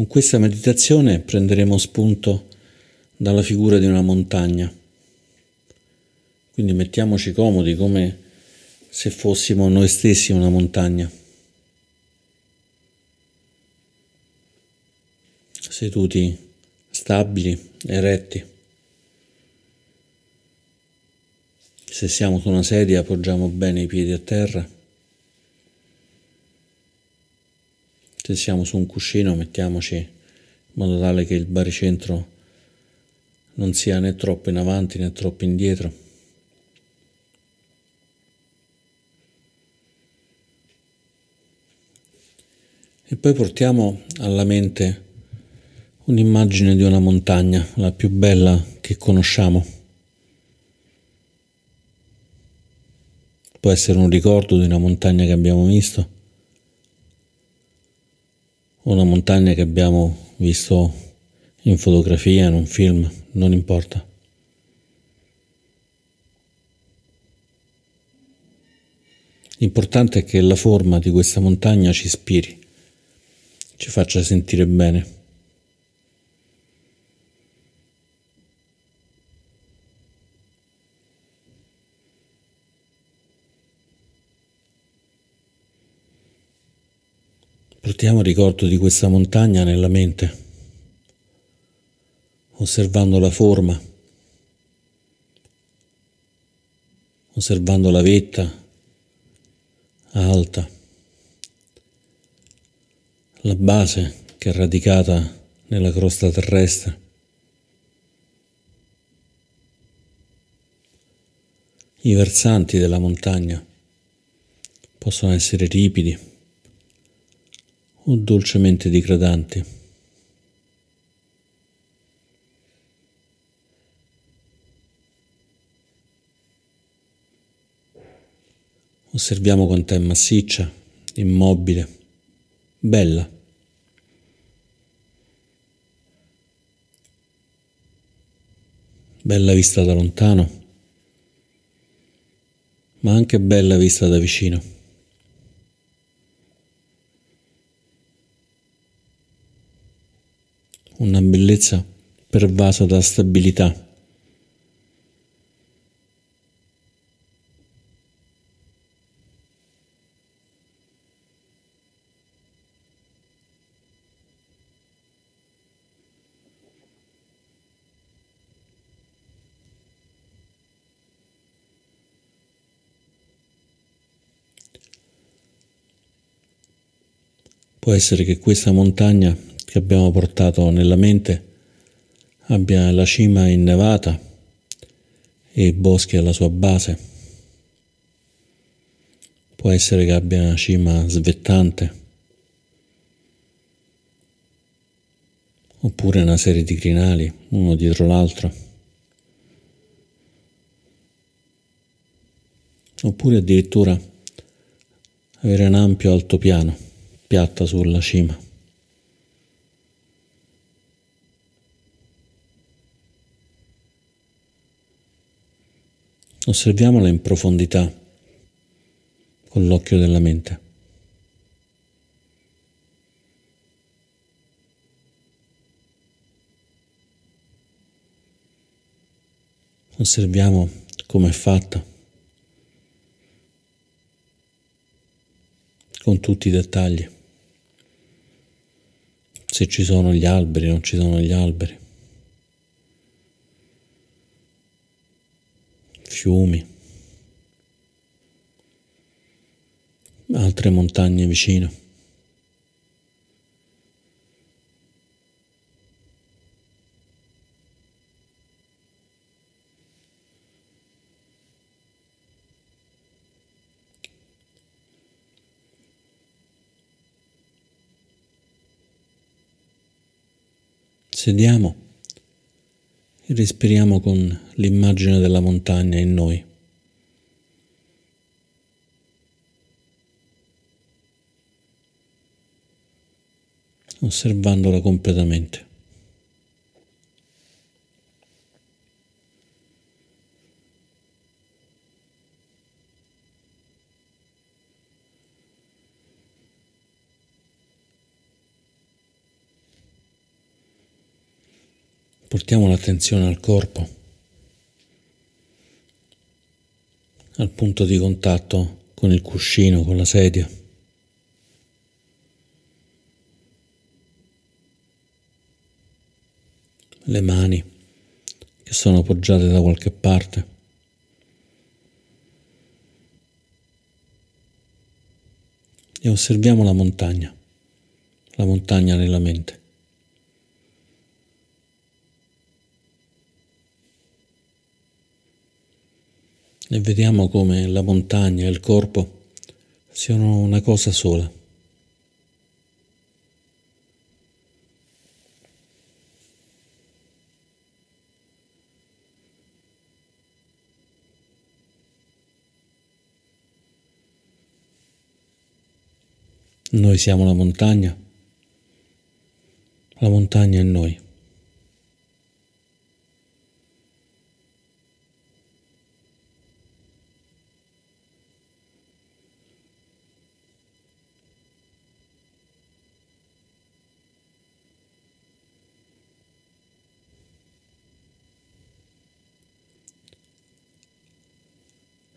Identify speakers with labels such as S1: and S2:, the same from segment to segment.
S1: Con questa meditazione prenderemo spunto dalla figura di una montagna. Quindi mettiamoci comodi come se fossimo noi stessi una montagna. Seduti stabili, eretti. Se siamo su una sedia appoggiamo bene i piedi a terra. Se siamo su un cuscino mettiamoci in modo tale che il baricentro non sia né troppo in avanti né troppo indietro. E poi portiamo alla mente un'immagine di una montagna, la più bella che conosciamo. Può essere un ricordo di una montagna che abbiamo visto una montagna che abbiamo visto in fotografia, in un film, non importa. L'importante è che la forma di questa montagna ci ispiri, ci faccia sentire bene. Portiamo ricordo di questa montagna nella mente, osservando la forma, osservando la vetta alta, la base che è radicata nella crosta terrestre. I versanti della montagna possono essere ripidi o dolcemente digradanti. Osserviamo quanto è massiccia, immobile, bella. Bella vista da lontano, ma anche bella vista da vicino. Una bellezza pervasa da stabilità. Può essere che questa montagna che abbiamo portato nella mente abbia la cima innevata e boschi alla sua base. Può essere che abbia una cima svettante oppure una serie di crinali uno dietro l'altro. Oppure addirittura avere un ampio altopiano piatta sulla cima. Osserviamola in profondità con l'occhio della mente. Osserviamo come è fatta, con tutti i dettagli, se ci sono gli alberi, non ci sono gli alberi. Fiumi, altre montagne vicino. Sediamo respiriamo con l'immagine della montagna in noi. osservandola completamente. Portiamo l'attenzione al corpo, al punto di contatto con il cuscino, con la sedia. Le mani che sono poggiate da qualche parte. E osserviamo la montagna, la montagna nella mente. E vediamo come la montagna e il corpo siano una cosa sola. Noi siamo la montagna, la montagna è noi.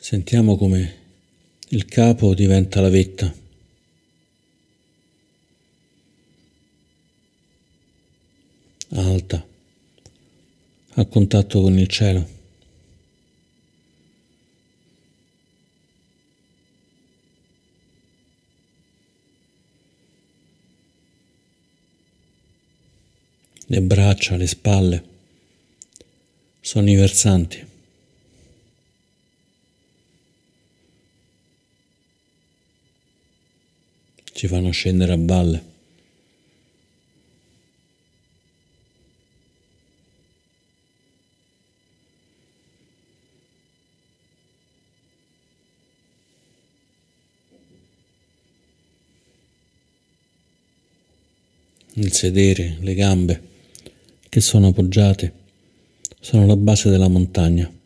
S1: Sentiamo come il capo diventa la vetta. Alta, a contatto con il cielo. Le braccia, le spalle sono i versanti. Ci fanno scendere a valle. Il sedere, le gambe che sono appoggiate sono la base della montagna.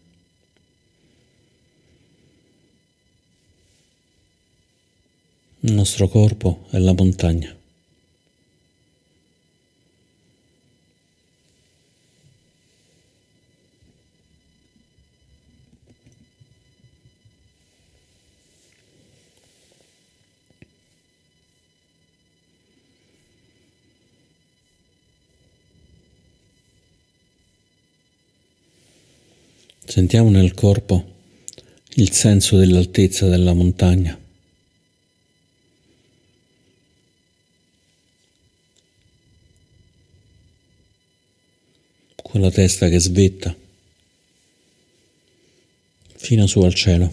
S1: Il nostro corpo è la montagna. Sentiamo nel corpo il senso dell'altezza della montagna. Con la testa che svetta fino su al cielo.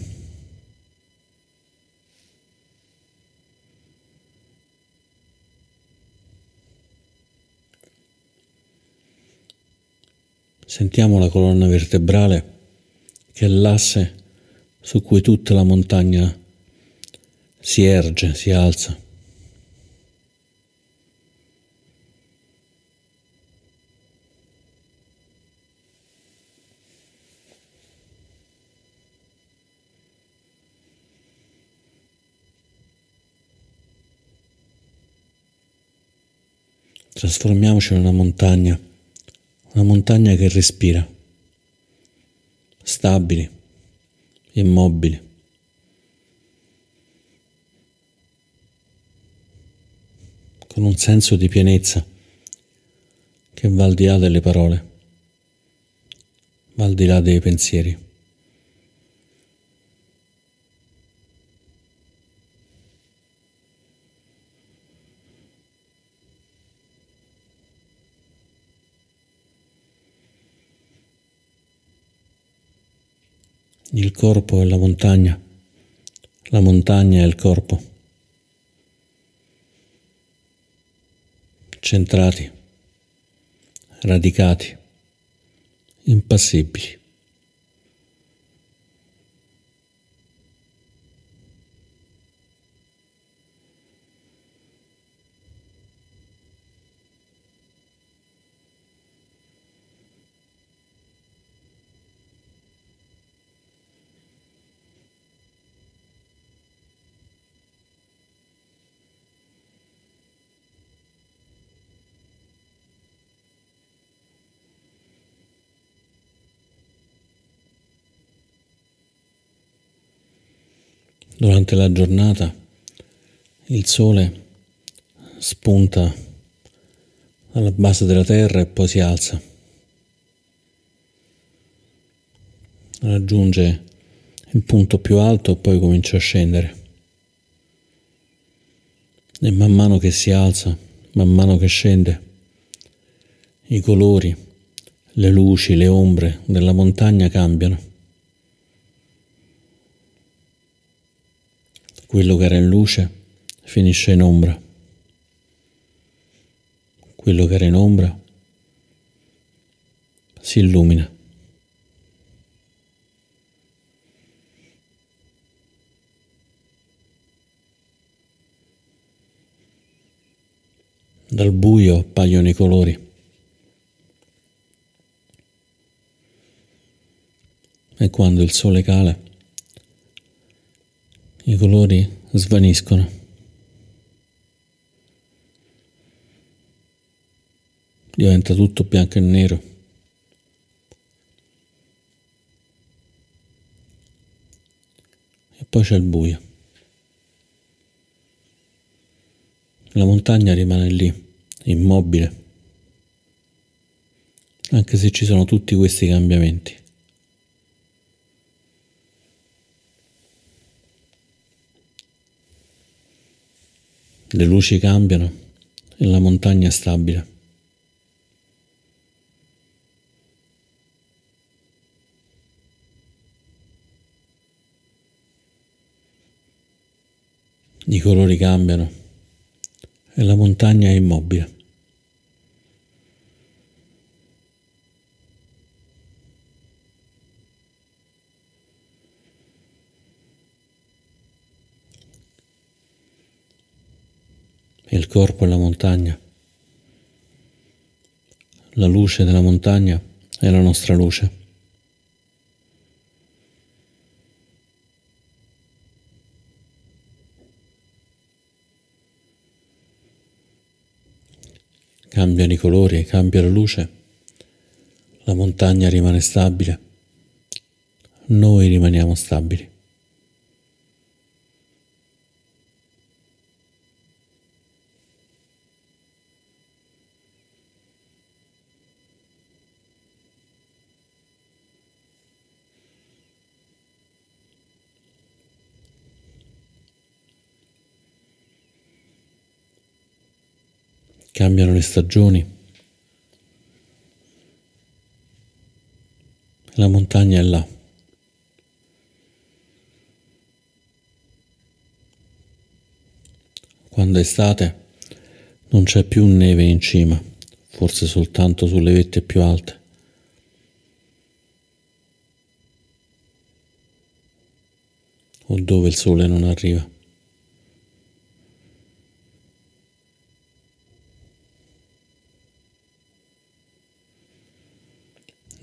S1: Sentiamo la colonna vertebrale che è l'asse su cui tutta la montagna si erge, si alza. Trasformiamoci in una montagna, una montagna che respira, stabili, immobili. con un senso di pienezza che va al di là delle parole, va al di là dei pensieri. Il corpo è la montagna, la montagna è il corpo. Centrati, radicati, impassibili. Durante la giornata il sole spunta alla base della terra e poi si alza. Raggiunge il punto più alto e poi comincia a scendere. E man mano che si alza, man mano che scende, i colori, le luci, le ombre della montagna cambiano. Quello che era in luce finisce in ombra. Quello che era in ombra si illumina. Dal buio appaiono i colori. E quando il sole cala, i colori svaniscono. Diventa tutto bianco e nero. E poi c'è il buio. La montagna rimane lì, immobile, anche se ci sono tutti questi cambiamenti. Le luci cambiano e la montagna è stabile. I colori cambiano e la montagna è immobile. E il corpo è la montagna. La luce della montagna è la nostra luce. cambiano i colori, cambia la luce, la montagna rimane stabile, noi rimaniamo stabili. Cambiano le stagioni. La montagna è là. Quando è estate non c'è più neve in cima, forse soltanto sulle vette più alte. O dove il sole non arriva.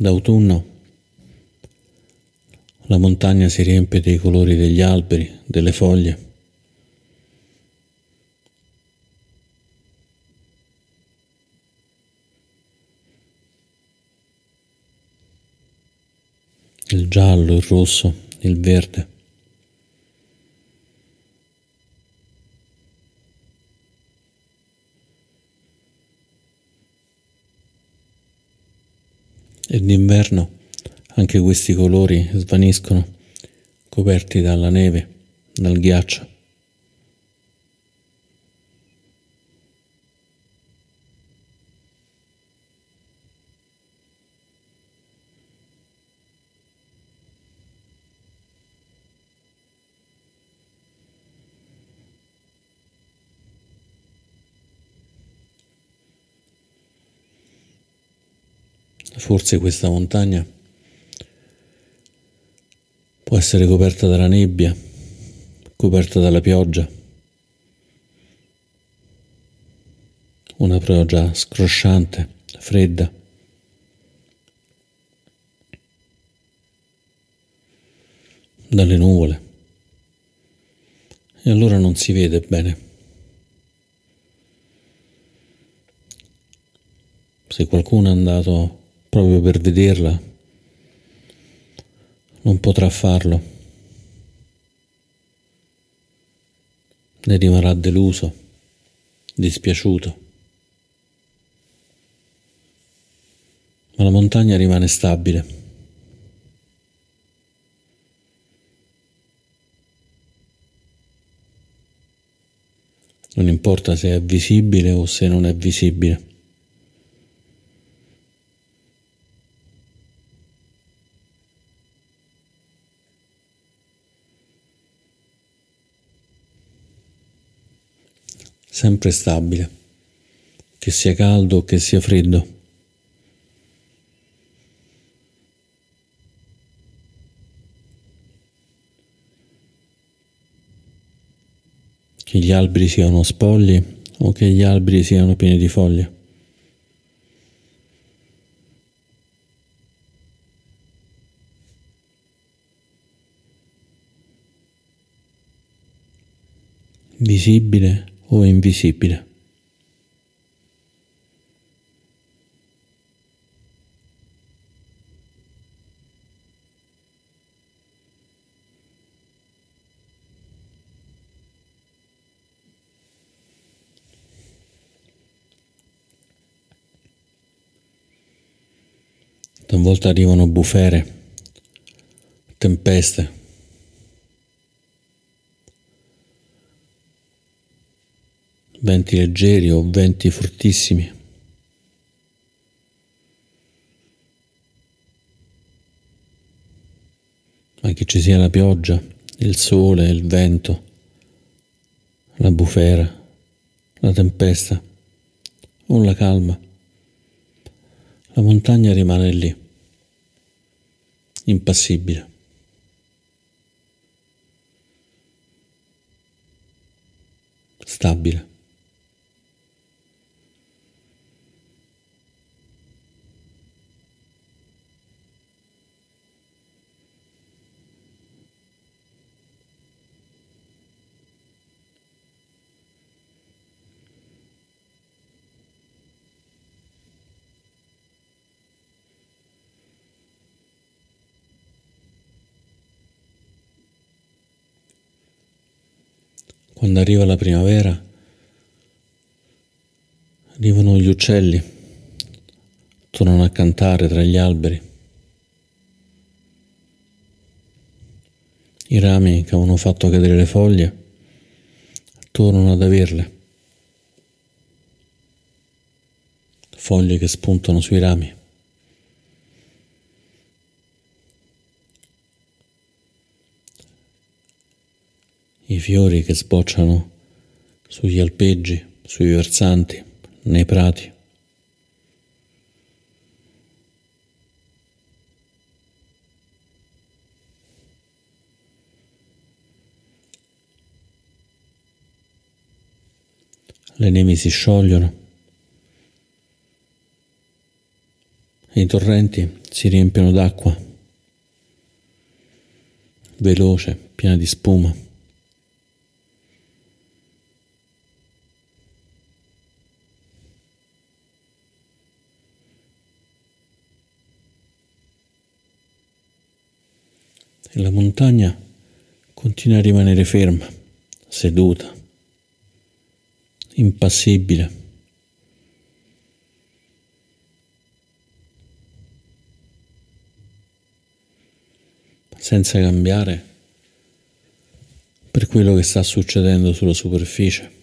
S1: D'autunno la montagna si riempie dei colori degli alberi, delle foglie. Il giallo, il rosso, il verde. E d'inverno anche questi colori svaniscono, coperti dalla neve, dal ghiaccio. Forse questa montagna può essere coperta dalla nebbia, coperta dalla pioggia. Una pioggia scrosciante, fredda. Dalle nuvole. E allora non si vede bene. Se qualcuno è andato proprio per vederla, non potrà farlo. ne rimarrà deluso, dispiaciuto. Ma la montagna rimane stabile. Non importa se è visibile o se non è visibile. Sempre stabile, che sia caldo o che sia freddo. Che gli alberi siano spogli o che gli alberi siano pieni di foglie. visibile o invisibile. Talvolta arrivano bufere, tempeste. Venti leggeri o venti fortissimi. Ma che ci sia la pioggia, il sole, il vento, la bufera, la tempesta o la calma, la montagna rimane lì, impassibile. stabile. Quando arriva la primavera, arrivano gli uccelli, tornano a cantare tra gli alberi. I rami che avevano fatto cadere le foglie tornano ad averle. Foglie che spuntano sui rami. I fiori che sbocciano sugli alpeggi, sui versanti, nei prati. Le nevi si sciogliono i torrenti si riempiono d'acqua, veloce, piena di spuma. E la montagna continua a rimanere ferma, seduta, impassibile. senza cambiare per quello che sta succedendo sulla superficie.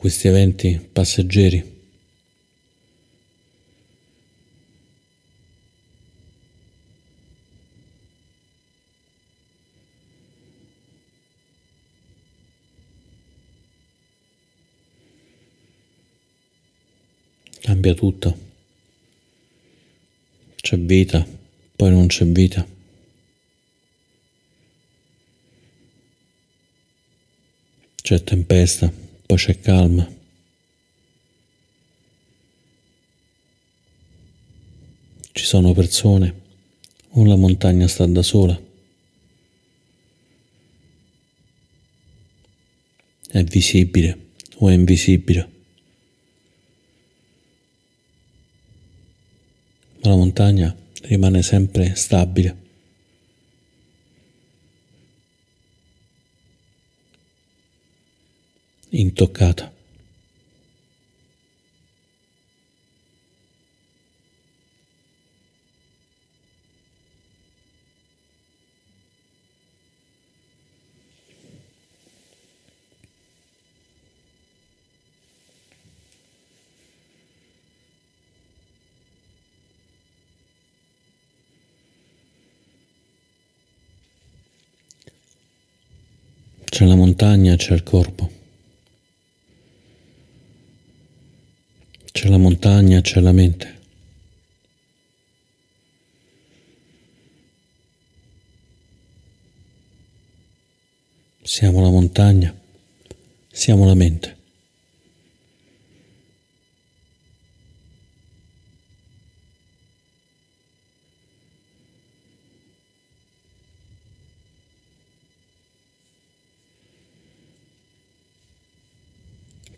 S1: Questi eventi passeggeri. Cambia tutto. C'è vita, poi non c'è vita. C'è tempesta poi c'è calma. Ci sono persone o la montagna sta da sola. È visibile o è invisibile. la montagna rimane sempre stabile. Intoccata. C'è la montagna, c'è il corpo. C'è la montagna, c'è la mente. Siamo la montagna, siamo la mente.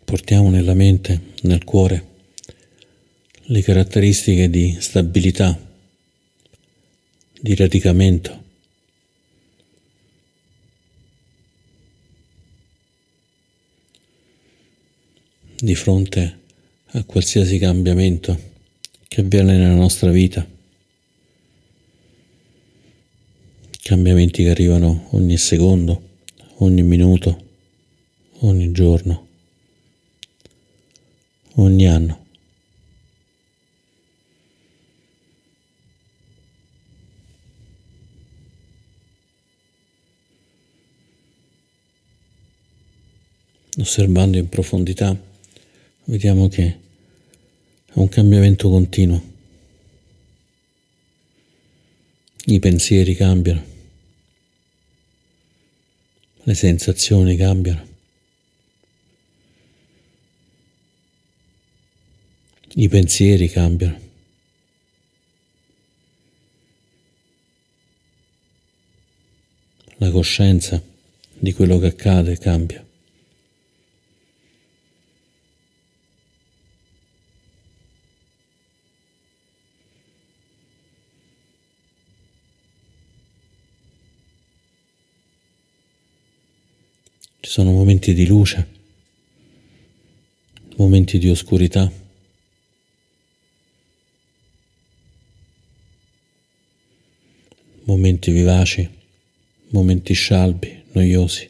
S1: Portiamo nella mente, nel cuore, le caratteristiche di stabilità, di radicamento, di fronte a qualsiasi cambiamento che avviene nella nostra vita, cambiamenti che arrivano ogni secondo, ogni minuto, ogni giorno, ogni anno. Osservando in profondità, vediamo che è un cambiamento continuo. I pensieri cambiano, le sensazioni cambiano, i pensieri cambiano. La coscienza di quello che accade cambia. Ci sono momenti di luce, momenti di oscurità. Momenti vivaci, momenti scialbi, noiosi.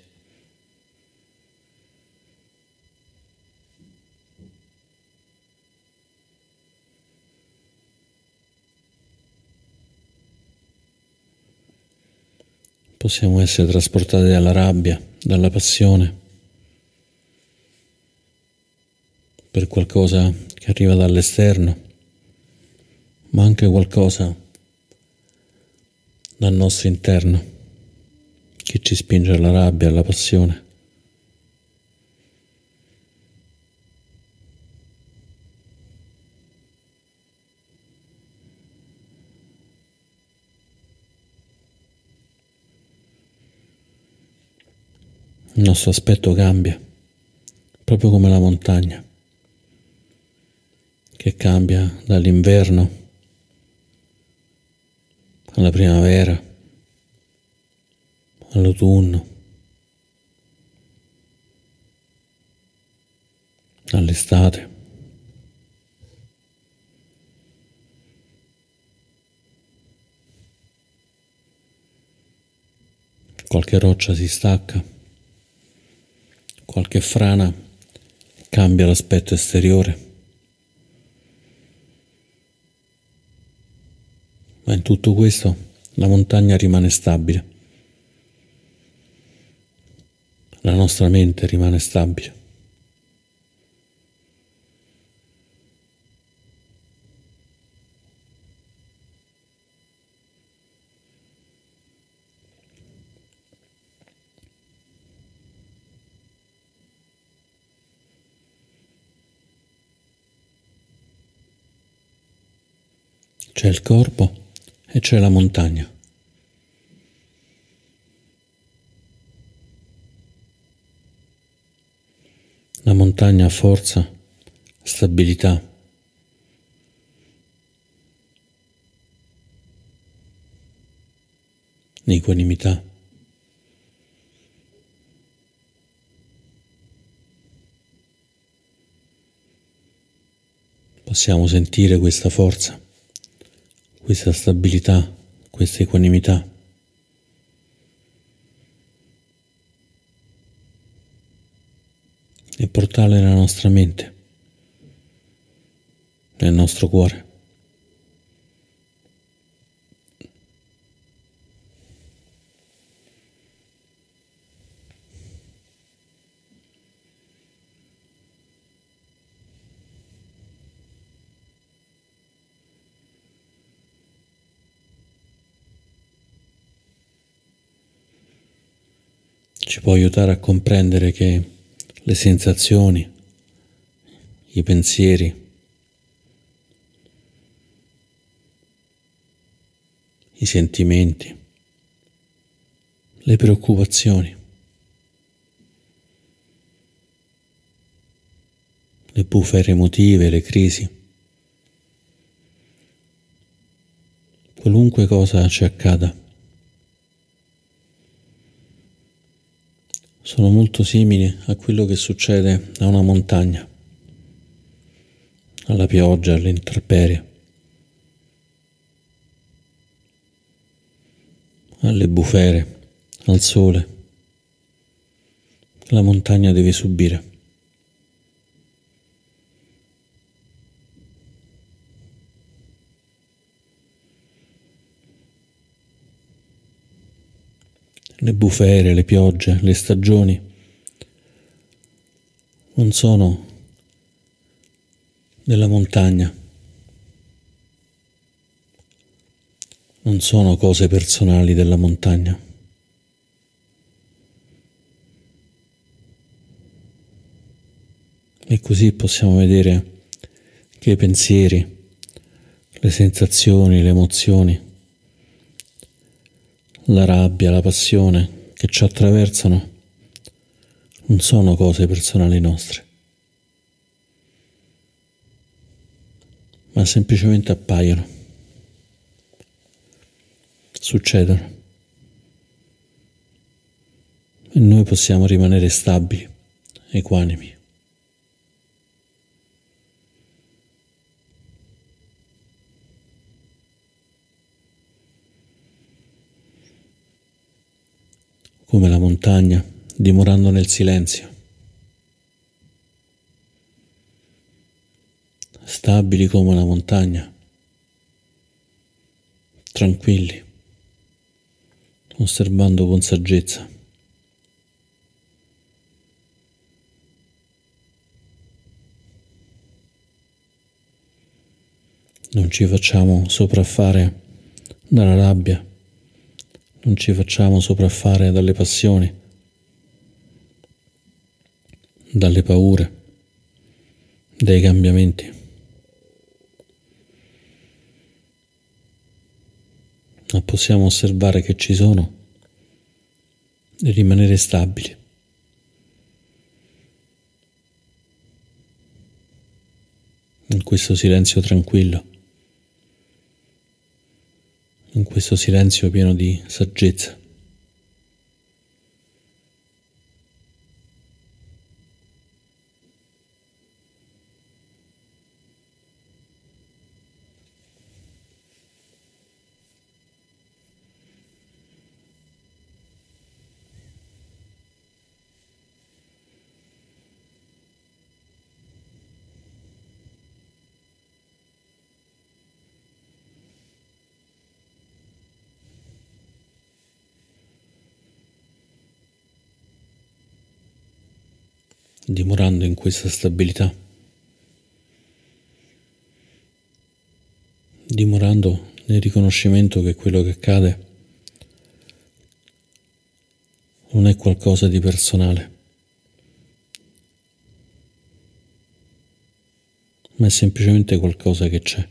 S1: Possiamo essere trasportati dalla rabbia dalla passione per qualcosa che arriva dall'esterno, ma anche qualcosa dal nostro interno che ci spinge alla rabbia, alla passione. Il nostro aspetto cambia, proprio come la montagna, che cambia dall'inverno alla primavera, all'autunno, all'estate. Qualche roccia si stacca qualche frana cambia l'aspetto esteriore, ma in tutto questo la montagna rimane stabile, la nostra mente rimane stabile. C'è il corpo e c'è la montagna. La montagna ha forza, stabilità. equanimità. Possiamo sentire questa forza questa stabilità, questa equanimità. E portarle nella nostra mente, nel nostro cuore. Ci può aiutare a comprendere che le sensazioni, i pensieri, i sentimenti, le preoccupazioni, le bufere emotive, le crisi, qualunque cosa ci accada sono molto simili a quello che succede a una montagna, alla pioggia, all'intemperie, alle bufere, al sole. La montagna deve subire. Le bufere, le piogge, le stagioni non sono della montagna, non sono cose personali della montagna. E così possiamo vedere che i pensieri, le sensazioni, le emozioni la rabbia, la passione che ci attraversano non sono cose personali nostre, ma semplicemente appaiono, succedono e noi possiamo rimanere stabili, equanimi. Come la montagna, dimorando nel silenzio. Stabili come la montagna, tranquilli, osservando con saggezza. Non ci facciamo sopraffare dalla rabbia non ci facciamo sopraffare dalle passioni, dalle paure, dai cambiamenti. Ma possiamo osservare che ci sono e rimanere stabili. In questo silenzio tranquillo in questo silenzio pieno di saggezza. dimorando in questa stabilità, dimorando nel riconoscimento che quello che accade non è qualcosa di personale, ma è semplicemente qualcosa che c'è.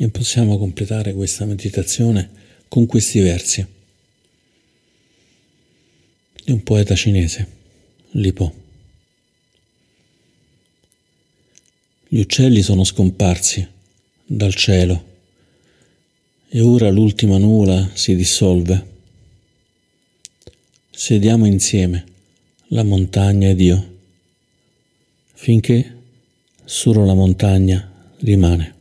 S1: E possiamo completare questa meditazione con questi versi di un poeta cinese, Li Po. Gli uccelli sono scomparsi dal cielo e ora l'ultima nuvola si dissolve. Sediamo insieme la montagna ed io, finché solo la montagna rimane.